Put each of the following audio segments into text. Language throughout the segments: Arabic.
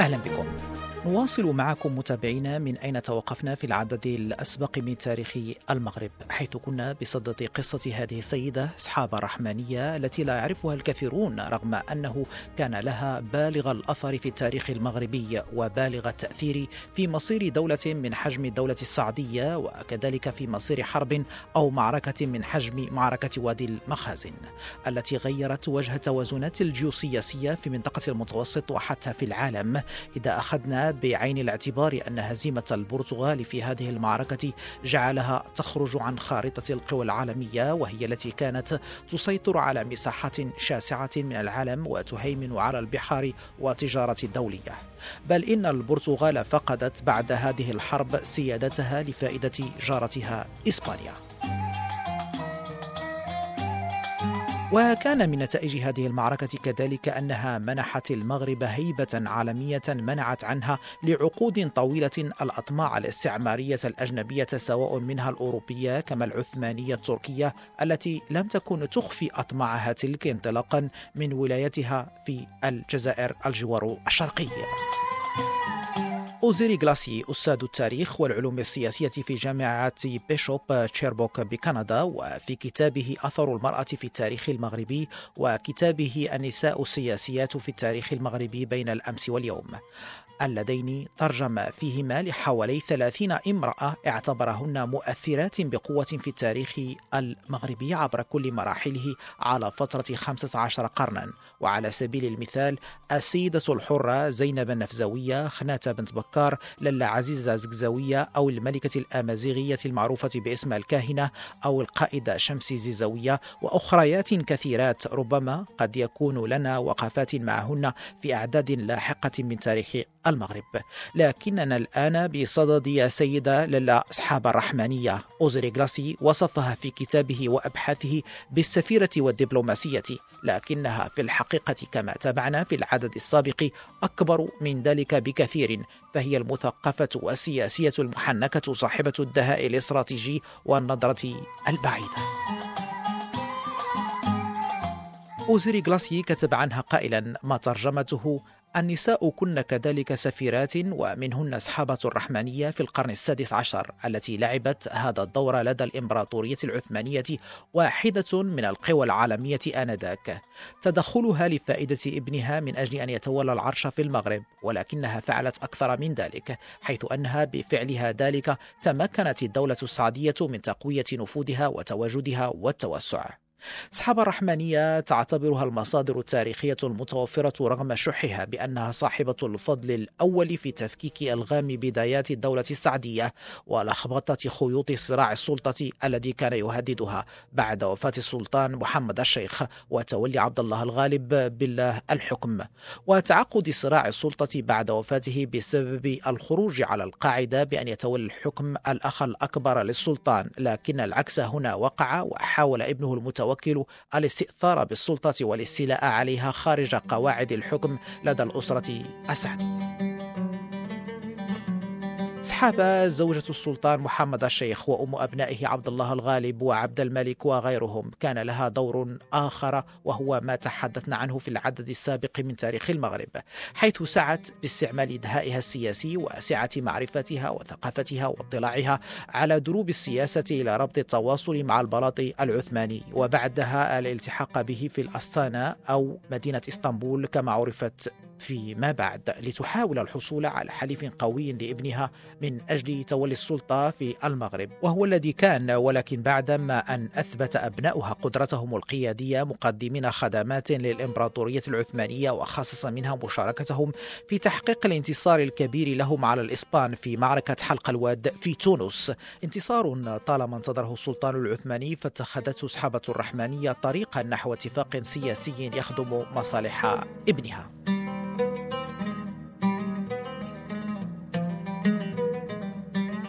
أهلا بكم. نواصل معكم متابعينا من أين توقفنا في العدد الأسبق من تاريخ المغرب حيث كنا بصدد قصة هذه السيدة أصحاب الرحمانية التي لا يعرفها الكثيرون رغم أنه كان لها بالغ الأثر في التاريخ المغربي وبالغ التأثير في مصير دولة من حجم الدولة السعدية وكذلك في مصير حرب أو معركة من حجم معركة وادي المخازن التي غيرت وجه التوازنات الجيوسياسية في منطقة المتوسط وحتى في العالم. إذا أخذنا بعين الاعتبار أن هزيمة البرتغال في هذه المعركة جعلها تخرج عن خارطة القوى العالمية وهي التي كانت تسيطر على مساحات شاسعة من العالم وتهيمن على البحار والتجارة الدولية. بل إن البرتغال فقدت بعد هذه الحرب سيادتها لفائدة جارتها إسبانيا. وكان من نتائج هذه المعركة كذلك أنها منحت المغرب هيبة عالمية منعت عنها لعقود طويلة الأطماع الاستعمارية الأجنبية سواء منها الأوروبية كما العثمانية التركية التي لم تكن تخفي أطماعها تلك انطلاقا من ولايتها في الجزائر الجوار الشرقي. أوزيري غلاسي أستاذ التاريخ والعلوم السياسية في جامعة بيشوب تشيربوك بكندا وفي كتابه أثر المرأة في التاريخ المغربي وكتابه النساء السياسيات في التاريخ المغربي بين الأمس واليوم. اللذين ترجم فيهما لحوالي ثلاثين امرأة اعتبرهن مؤثرات بقوة في التاريخ المغربي عبر كل مراحله على فترة 15 قرنا. وعلى سبيل المثال السيدة الحرة زينب النفزوية خناتة بنت بكار للا عزيزة زقزاوية أو الملكة الأمازيغية المعروفة باسم الكاهنة أو القائدة شمسي زيزوية وأخريات كثيرات. ربما قد يكون لنا وقفات معهن في أعداد لاحقة من تاريخ المغرب. لكننا الآن بصدد يا سيدة للا أصحاب الرحمانية. أوزري غلاسي وصفها في كتابه وأبحاثه بالسفيرة والدبلوماسية. لكنها في الحقيقة كما تابعنا في العدد السابق أكبر من ذلك بكثير. فهي المثقفة والسياسية المحنكة صاحبة الدهاء الاستراتيجي والنظرة البعيدة. أوزيري غلاسي كتب عنها قائلا ما ترجمته النساء كن كذلك سفيرات ومنهن أصحابة الرحمانية في القرن السادس عشر التي لعبت هذا الدور لدى الإمبراطورية العثمانية واحدة من القوى العالمية آنذاك. تدخلها لفائدة ابنها من أجل أن يتولى العرش في المغرب ولكنها فعلت أكثر من ذلك حيث أنها بفعلها ذلك تمكنت الدولة السعدية من تقوية نفوذها وتواجدها والتوسع. أصحاب الرحمانية تعتبرها المصادر التاريخية المتوفرة رغم شحها بأنها صاحبة الفضل الأول في تفكيك ألغام بدايات الدولة السعدية ولخبطة خيوط صراع السلطة الذي كان يهددها بعد وفاة السلطان محمد الشيخ وتولي عبد الله الغالب بالله الحكم. وتعقد صراع السلطة بعد وفاته بسبب الخروج على القاعدة بأن يتولى الحكم الأخ الأكبر للسلطان لكن العكس هنا وقع وحاول ابنه المتوفى المتوكل الاستئثار بالسلطة والاستيلاء عليها خارج قواعد الحكم لدى الأسرة السعدية أصحاب زوجة السلطان محمد الشيخ وأم أبنائه عبد الله الغالب وعبد الملك وغيرهم. كان لها دور آخر وهو ما تحدثنا عنه في العدد السابق من تاريخ المغرب حيث سعت باستعمال دهائها السياسي وسعة معرفتها وثقافتها واطلاعها على دروب السياسة إلى ربط التواصل مع البلاط العثماني. وبعدها الالتحاق به في الأستانة أو مدينة إسطنبول كما عرفت فيما بعد لتحاول الحصول على حليف قوي لابنها من أجل تولي السلطة في المغرب وهو الذي كان ولكن بعدما أن أثبت أبناؤها قدرتهم القيادية مقدمين خدمات للإمبراطورية العثمانية وخصص منها مشاركتهم في تحقيق الانتصار الكبير لهم على الإسبان في معركة حلق الواد في تونس. انتصار طالما انتظره السلطان العثماني فاتخذته سحابة الرحمانية طريقا نحو اتفاق سياسي يخدم مصالح ابنها.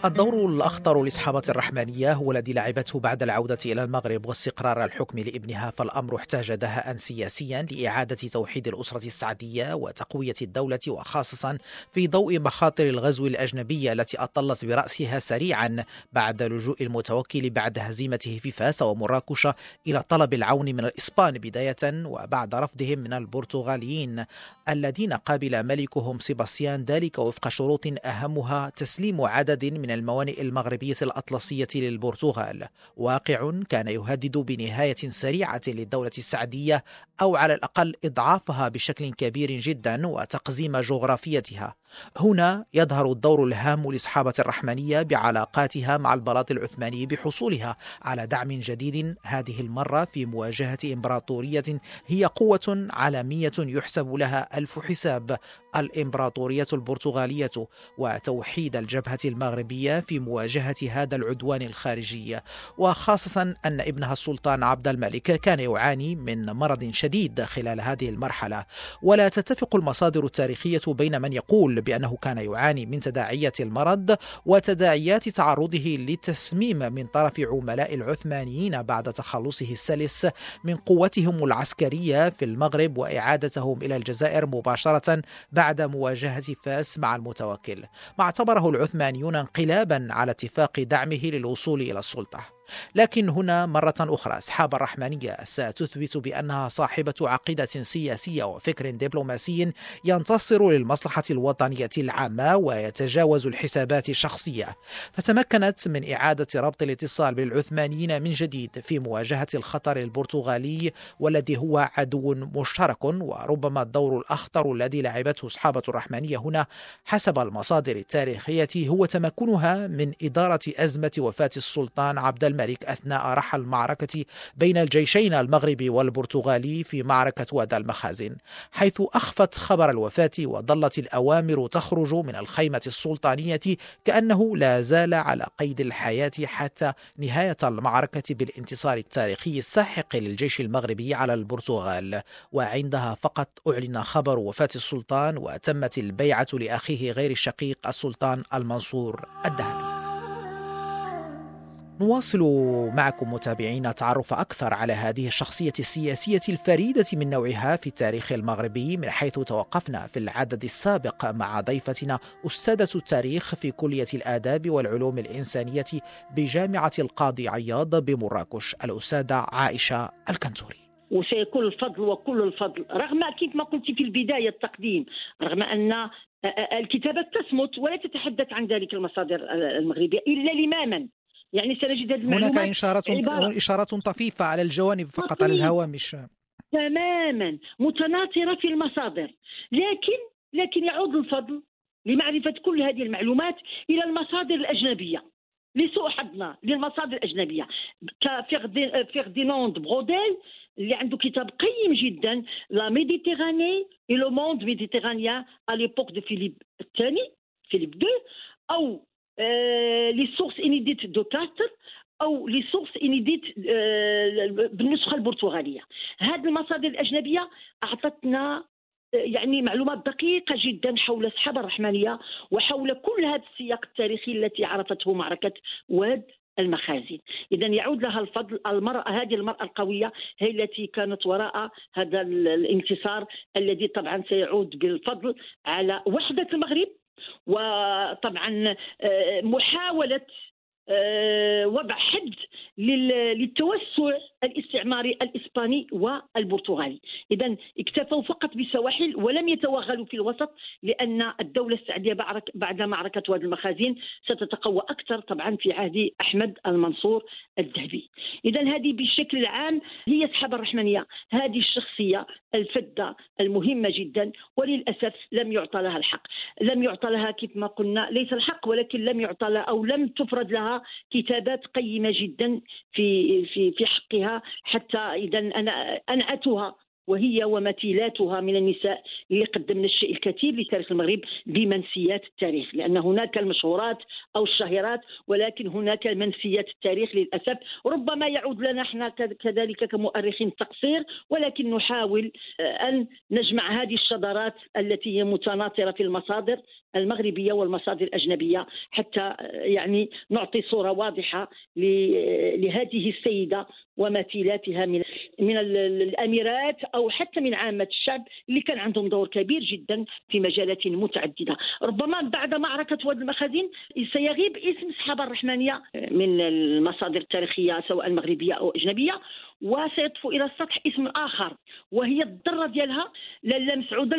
الدور الأخطر لصحابة الرحمانية هو الذي لعبته بعد العودة إلى المغرب واستقرار الحكم لابنها فالأمر احتاج دهاء سياسيا لإعادة توحيد الأسرة السعدية وتقوية الدولة وخاصة في ضوء مخاطر الغزو الأجنبي التي أطلت برأسها سريعا بعد لجوء المتوكل بعد هزيمته في فاس ومراكش إلى طلب العون من الإسبان بداية وبعد رفضهم من البرتغاليين الذين قابل ملكهم سيباستيان ذلك وفق شروط أهمها تسليم عدد من الموانئ المغربية الأطلسية للبرتغال. واقع كان يهدد بنهاية سريعة للدولة السعدية أو على الأقل إضعافها بشكل كبير جدا وتقزيم جغرافيتها. هنا يظهر الدور الهام لصحابة الرحمنية بعلاقاتها مع البلاط العثماني بحصولها على دعم جديد هذه المرة في مواجهة إمبراطورية هي قوة عالمية يحسب لها ألف حساب. الإمبراطورية البرتغالية وتوحيد الجبهة المغربية في مواجهة هذا العدوان الخارجي. وخاصة أن ابنها السلطان عبد الملك كان يعاني من مرض شديد خلال هذه المرحلة. ولا تتفق المصادر التاريخية بين من يقول بأنه كان يعاني من تداعيات المرض وتداعيات تعرضه للتسميم من طرف عملاء العثمانيين بعد تخلصه السلس من قوتهم العسكرية في المغرب وإعادتهم إلى الجزائر مباشرة بعد مواجهة فاس مع المتوكل. ما اعتبره العثمانيون انقلابا على اتفاق دعمه للوصول إلى السلطة. لكن هنا مرة أخرى أصحاب الرحمانية ستثبت بأنها صاحبة عقيدة سياسية وفكر دبلوماسي ينتصر للمصلحة الوطنية العامة ويتجاوز الحسابات الشخصية. فتمكنت من إعادة ربط الاتصال بالعثمانيين من جديد في مواجهة الخطر البرتغالي والذي هو عدو مشترك وربما الدور الأخطر الذي لعبته أصحابة الرحمانية هنا حسب المصادر التاريخية هو تمكنها من إدارة أزمة وفاة السلطان عبد الملك. الملك أثناء رحل المعركة بين الجيشين المغربي والبرتغالي في معركة وادي المخازن حيث أخفت خبر الوفاة وظلت الأوامر تخرج من الخيمة السلطانية كأنه لا زال على قيد الحياة حتى نهاية المعركة بالانتصار التاريخي الساحق للجيش المغربي على البرتغال. وعندها فقط أعلن خبر وفاة السلطان وتمت البيعة لأخيه غير الشقيق السلطان المنصور الدهبي نواصل معكم متابعين التعرف أكثر على هذه الشخصية السياسية الفريدة من نوعها في التاريخ المغربي من حيث توقفنا في العدد السابق مع ضيفتنا أستاذة التاريخ في كلية الآداب والعلوم الإنسانية بجامعة القاضي عياض بمراكش الأستاذة عائشة الكنتوري وسيكون الفضل وكل الفضل. رغم كيف ما قلت في البداية التقديم رغم أن الكتابة تصمت ولا تتحدث عن ذلك المصادر المغربية إلا لماما. يعني سنجد هذه هناك إشارات إشارات طفيفة على الجوانب فقط على الهوامش تماما. متناثرة في المصادر. لكن لكن يعود الفضل لمعرفة كل هذه المعلومات إلى المصادر الأجنبية. لسوء حظنا للمصادر الأجنبية. كفيرديناند بروديل اللي عنده كتاب قيم جدا La Méditerranée et le monde méditerranéen à l'époque de Philippe الثاني Philippe deux أو les sources inédites de Castries أو les sources inédites بالنسخة البرتغالية. هذه المصادر الأجنبية أعطتنا يعني معلومات دقيقة جدا حول سحابة الرحمانية وحول كل هذا السياق التاريخي التي عرفته معركة واد المخازن. إذا يعود لها الفضل المرأة هذه المرأة القوية هي التي كانت وراء هذا الانتصار الذي طبعا سيعود بالفضل على وحدة المغرب. وطبعا آه، محاولة آه، وضع حد للتوسع الاستعماري الإسباني والبرتغالي، إذا اكتفوا فقط بالسواحل ولم يتوغلوا في الوسط لأن الدولة السعودية بعد معركة وادي المخازن ستتقوى أكثر طبعا في عهد أحمد المنصور الذهبي. إذا هذه بشكل العام هي أصحاب الرحمنية، هذه الشخصية الفذة المهمة جدا وللأسف لم يعطى لها الحق، لم يعطى لها كيف ما قلنا ليس الحق ولكن لم يعطى لها أو لم تفرض لها كتابات قيمة جدا في في في حقها حتى اذا أنا انعتها وهي ومثيلاتها من النساء اللي قدمنا الشيء الكثير لتاريخ المغرب بمنسيات التاريخ لأن هناك المشهورات أو الشهيرات ولكن هناك منسيات التاريخ للأسف. ربما يعود لنا إحنا كذلك كمؤرخين تقصير ولكن نحاول آه، أن نجمع هذه الشذرات التي هي متناثره في المصادر المغربية والمصادر الأجنبية حتى آه، يعني نعطي صورة واضحة لهذه السيدة ومثيلاتها من من الأميرات أو حتى من عامة الشعب اللي كان عندهم دور كبير جدا في مجالات متعددة. ربما بعد معركة واد المخازن سيغيب اسم الصحابة الرحمانية من المصادر التاريخية سواء المغربية أو أجنبية وسيطفو إلى السطح اسم آخر وهي الضرة ديالها لاله مسعوده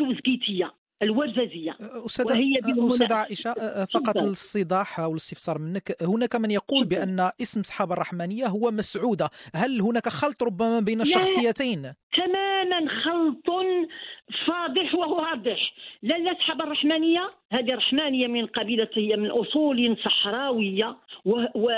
الوزقيتيه الورزازيه أستاذ أستاذ عائشة فقط للصداح أو الاستفسار منك هناك من يقول بأن اسم الصحابه الرحمانية هو مسعودة. هل هناك خلط ربما بين الشخصيتين؟ تماما خلط فاضح وواضح. لا الصحابه الرحمانية. هذه رحمانيه من قبيلة هي من أصول صحراوية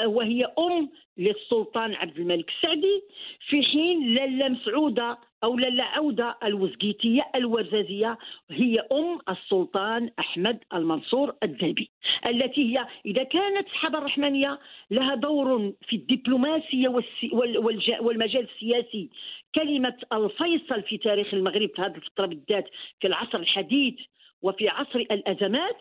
وهي أم للسلطان عبد الملك السعدي في حين لاله مسعودة أو لاله عودة الوزقيتية الورزازية هي أم السلطان أحمد المنصور الذهبي التي هي إذا كانت الصحابة الرحمانية لها دور في الدبلوماسية والمجال السياسي. كلمة الفيصل في تاريخ المغرب في هذه الفترة بالذات في العصر الحديث وفي عصر الأزمات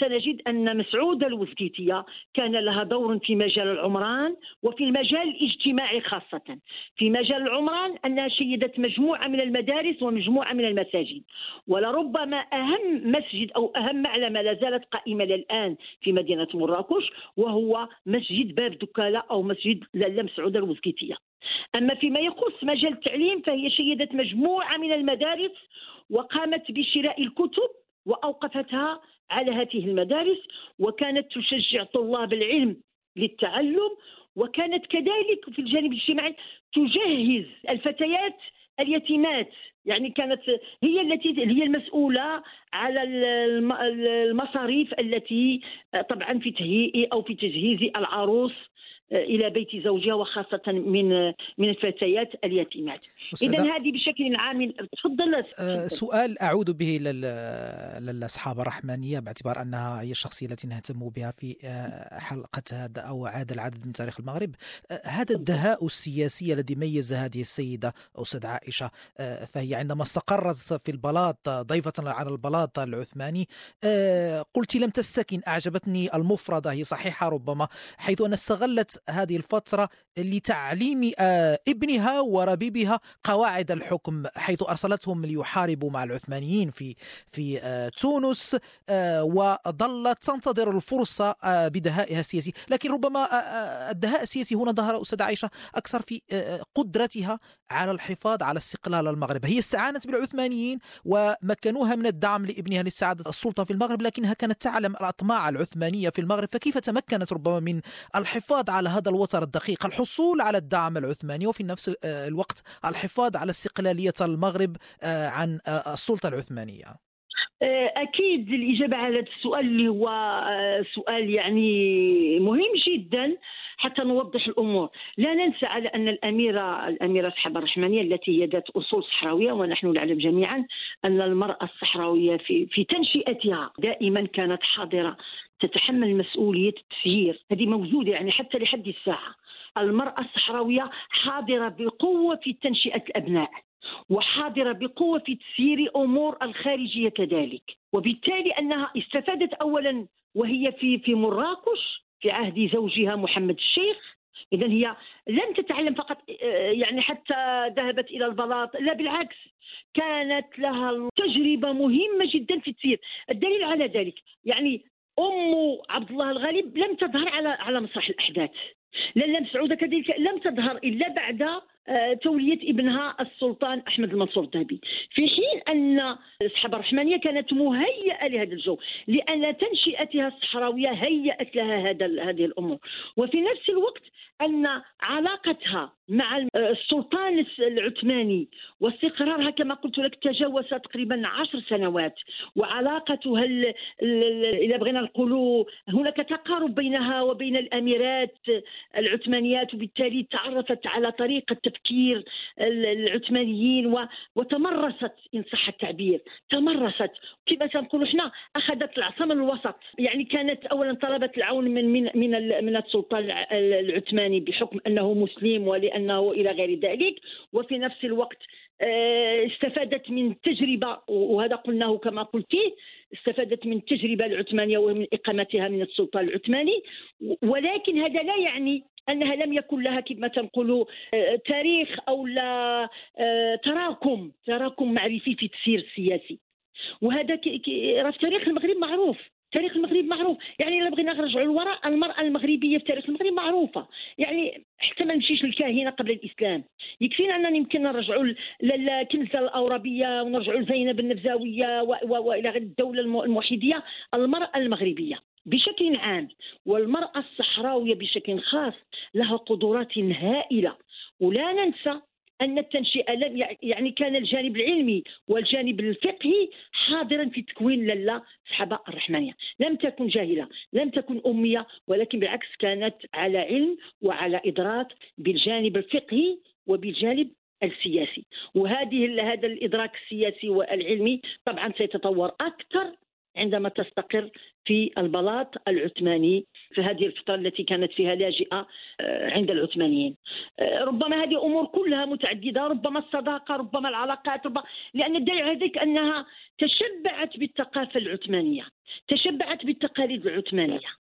سنجد أن مسعود الوزكيتية كان لها دور في مجال العمران وفي المجال الاجتماعي خاصة. في مجال العمران أنها شيدت مجموعة من المدارس ومجموعة من المساجد. ولربما أهم مسجد أو أهم معلمة لا زالت قائمة الآن في مدينة مراكش وهو مسجد باب دكالة أو مسجد لاله مسعود الوزكيتية. أما فيما يخص مجال التعليم فهي شيدت مجموعة من المدارس وقامت بشراء الكتب وأوقفتها على هذه المدارس وكانت تشجع طلاب العلم للتعلم وكانت كذلك في الجانب الاجتماعي تجهز الفتيات اليتيمات. يعني كانت هي التي هي المسؤولة على المصاريف التي طبعا في تهيئ أو في تجهيز العروس إلى بيت زوجها وخاصة من من الفتيات اليتيمات. اذا هذه بشكل عام تفضل. أه سؤال أعود به للاصحاب الرحمانية باعتبار أنها هي الشخصية التي نهتم بها في آه، حلقة هذا أو هذا العدد من تاريخ المغرب. هذا الدهاء السياسي الذي ميز هذه السيدة أستاذ عائشة فهي عندما استقرت في البلاط ضيفة على البلاط العثماني قلت لم تستكن أعجبتني المفردة هي صحيحة ربما حيث أن استغلت هذه الفترة لتعليم آه، ابنها وربيبها قواعد الحكم حيث أرسلتهم ليحاربوا مع العثمانيين في في آه، تونس آه، وظلت تنتظر الفرصة بدهائها السياسي. لكن ربما الدهاء السياسي هنا ظهر أستاذ عائشة أكثر في قدرتها على الحفاظ على استقلال المغرب. هي استعانت بالعثمانيين ومكنوها من الدعم لابنها لاستعادة السلطة في المغرب لكنها كانت تعلم الأطماع العثمانية في المغرب فكيف تمكنت ربما من الحفاظ على هذا الوتر الدقيق. الحصول على الدعم العثماني وفي نفس آه، الوقت الحفاظ على استقلالية المغرب آه، عن آه، السلطة العثمانية. أكيد الإجابة على هذا السؤال اللي هو سؤال يعني مهم جدا حتى نوضح الأمور. لا ننسى على أن الاميره الأميرة صحابه الرحمانية التي هي ذات أصول صحراوية ونحن نعلم جميعا أن المرأة الصحراوية في في تنشئتها دائما كانت حاضرة تتحمل مسؤولية التسيير. هذه موجودة يعني حتى لحد الساعة. المرأة الصحراوية حاضرة بقوة في تنشئة الأبناء وحاضرة بقوة في تسيير أمور الخارجية كذلك. وبالتالي أنها استفادت اولا وهي في في مراكش في عهد زوجها محمد الشيخ. اذا هي لم تتعلم فقط يعني حتى ذهبت إلى البلاط لا بالعكس كانت لها تجربة مهمة جدا في التسيير. الدليل على ذلك يعني أم عبد الله الغالب لم تظهر على على مسرح الأحداث. لاله مسعوده كذلك لم تظهر إلا بعد آه، تولية ابنها السلطان أحمد المنصور الذهبي. في حين أن الصحابة الرحمانية كانت مهيئة لهذا الجو لأن تنشئتها الصحراوية هيأت لها هذا هذه الأمور. وفي نفس الوقت أن علاقتها مع السلطان العثماني. واستقرارها كما قلت لك تجاوز تقريبا عشر سنوات. وعلاقتها إذا بغينا نقولوا هناك تقارب بينها وبين الأميرات العثمانيات. وبالتالي تعرفت على طريقة تفكير العثمانيين وتمرست إن صح التعبير. تمرست. كما تنقولوا إحنا؟ أخذت العصا الوسط. يعني كانت اولا طلبت العون من من من, من السلطان العثماني بحكم أنه مسلم ولأنه إلى غير ذلك. وفي نفس الوقت آه، استفادت من تجربة وهذا قلناه كما قلتي استفادت من التجربة العثمانية ومن إقامتها من السلطان العثماني. ولكن هذا لا يعني أنها لم يكن لها كما تنقولوا آه، تاريخ أو لا آه، تراكم تراكم معرفي في التسيير السياسي وهذا في تاريخ المغرب معروف. تاريخ المغرب معروف. يعني إلا بغينا نرجعوا للوراء المرأة المغربية في تاريخ المغرب معروفة. يعني حتى ما نمشيش للكاهنة قبل الإسلام. يكفينا أننا يمكن نرجعوا للكنزه الاوربيه ونرجعوا لزينب النبزاوية وإلى غير الدولة الموحدية. المرأة المغربية بشكل عام والمرأة الصحراوية بشكل خاص لها قدرات هائلة. ولا ننسى أن التنشئة لم يعني كان الجانب العلمي والجانب الفقهي حاضرا في تكوين لاله صحابه الرحمانيه، لم تكن جاهلة، لم تكن أمية ولكن بالعكس كانت على علم وعلى إدراك بالجانب الفقهي وبالجانب السياسي. وهذه هذا الإدراك السياسي والعلمي طبعا سيتطور أكثر عندما تستقر في البلاط العثماني في هذه الفترة التي كانت فيها لاجئة آه، عند العثمانيين. آه، ربما هذه أمور كلها متعددة ربما الصداقة ربما العلاقات ربما لأن الدليل ذلك أنها تشبعت بالثقافة العثمانية تشبعت بالتقاليد العثمانية.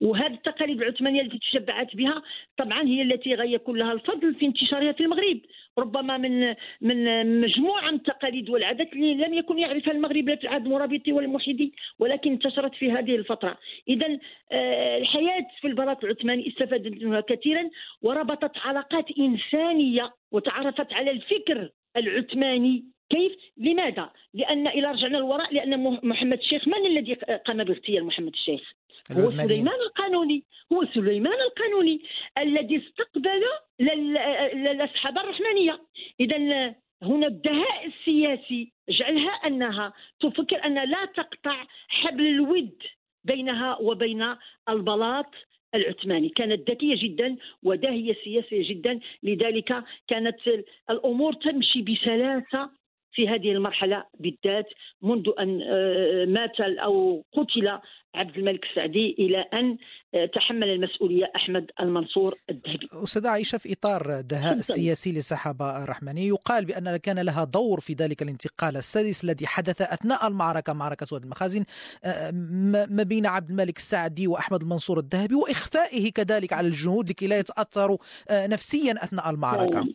وهذه التقاليد العثمانية التي تشبعت بها طبعا هي التي يكون لها الفضل في انتشارها في المغرب. ربما من من مجموعة من التقاليد والعادات اللي لم يكن يعرفها المغرب لا في العهد المرابطي والموحدي ولكن انتشرت في هذه الفترة. اذا آه، الحياة في البلاط العثماني استفادت منها كثيرا وربطت علاقات إنسانية وتعرفت على الفكر العثماني كيف؟ لماذا؟ لأن إلى رجعنا للوراء لأن محمد الشيخ من الذي قام باغتيال محمد الشيخ؟ هو سليمان القانوني هو سليمان القانوني الذي استقبل للأصحاب الرحمانية إذا هنا الدهاء السياسي جعلها أنها تفكر أن لا تقطع حبل الود بينها وبين البلاط العثماني كانت ذكية جدا وداهية سياسية جدا لذلك كانت الأمور تمشي بسلاسة في هذه المرحلة بالذات منذ أن آه، مات أو قتل عبد الملك السعدي إلى أن آه، تحمل المسؤولية أحمد المنصور الذهبي. أستاذة عائشة في إطار الدهاء السياسي للسحابة الرحمني يقال بأن كان لها دور في ذلك الانتقال السادس الذي حدث أثناء المعركة معركة واد المخازن آه، ما بين عبد الملك السعدي وأحمد المنصور الذهبي وإخفائه كذلك على الجنود لكي لا يتأثروا نفسيا أثناء المعركة.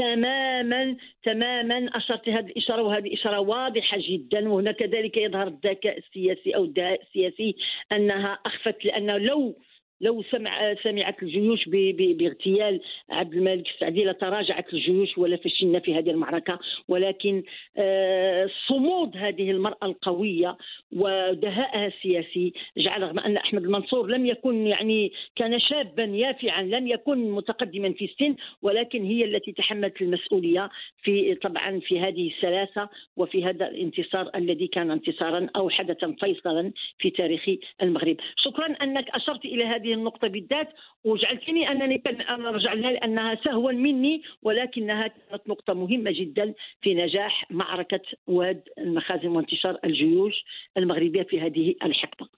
تماما تماما. أشرت هذه الإشارة وهذه إشارة واضحة جدا. وهنا كذلك يظهر الذكاء السياسي أو الدهاء السياسي أنها أخفت لأنه لو لو سمع سمعت الجيوش باغتيال عبد الملك السعدي لتراجعت الجيوش ولا فشلنا في هذه المعركة. ولكن آه، صمود هذه المرأة القوية ودهائها السياسي جعل رغم أن أحمد المنصور لم يكن يعني كان شابا يافعا لم يكن متقدما في السن ولكن هي التي تحملت المسؤولية في طبعا في هذه السلاسة وفي هذا الانتصار الذي كان انتصارا أو حدثا فيصلا في تاريخ المغرب. شكرا أنك أشرت إلى هذه هذه النقطة بالذات وجعلتني أنني أرجع لها لأنها سهوا مني ولكنها كانت نقطة مهمة جدا في نجاح معركة واد المخازن وانتشار الجيوش المغربية في هذه الحقبة.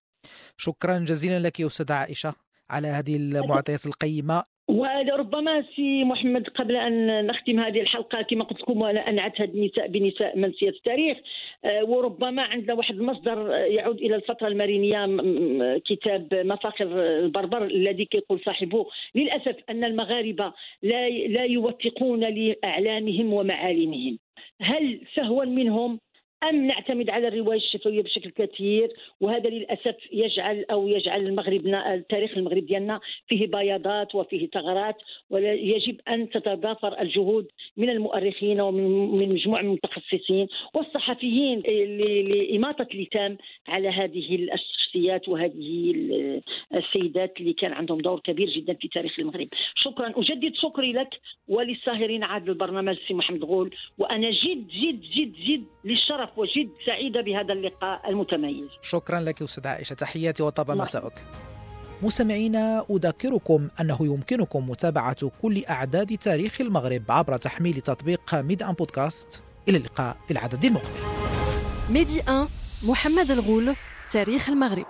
شكرا جزيلا لك أستاذة عائشة على هذه المعطيات القيمة. وربما سي محمد قبل أن نختم هذه الحلقة كما قلت لكم وأنا أنعت هذه النساء بنساء منسية التاريخ. آه، وربما عندنا واحد المصدر يعود إلى الفترة المارينية كتاب مفاخر البربر الذي كيقول صاحبه للأسف أن المغاربة لا لا يوثقون لاعلامهم ومعالمهم. هل سهوا منهم؟ أم نعتمد على الرواية الشفوية بشكل كثير وهذا للأسف يجعل أو يجعل المغربنا التاريخ المغرب ديالنا فيه بياضات وفيه ثغرات ويجب أن تتضافر الجهود من المؤرخين ومن مجموعة من المتخصصين والصحفيين لإماطة اللثام على هذه الشخصيات وهذه السيدات اللي كان عندهم دور كبير جدا في تاريخ المغرب. شكرا. أجدد شكري لك وللساهرين على البرنامج سي محمد غول وأنا جد جد جد جد للشرف وجد سعيدة بهذا اللقاء المتميز. شكرا لك أستاذ عائشة تحياتي وطاب مساءك مستمعينا أذكركم أنه يمكنكم متابعة كل أعداد تاريخ المغرب عبر تحميل تطبيق ميد أن بودكاست. إلى اللقاء في العدد المقبل. ميدي 1 محمد الغول تاريخ المغرب.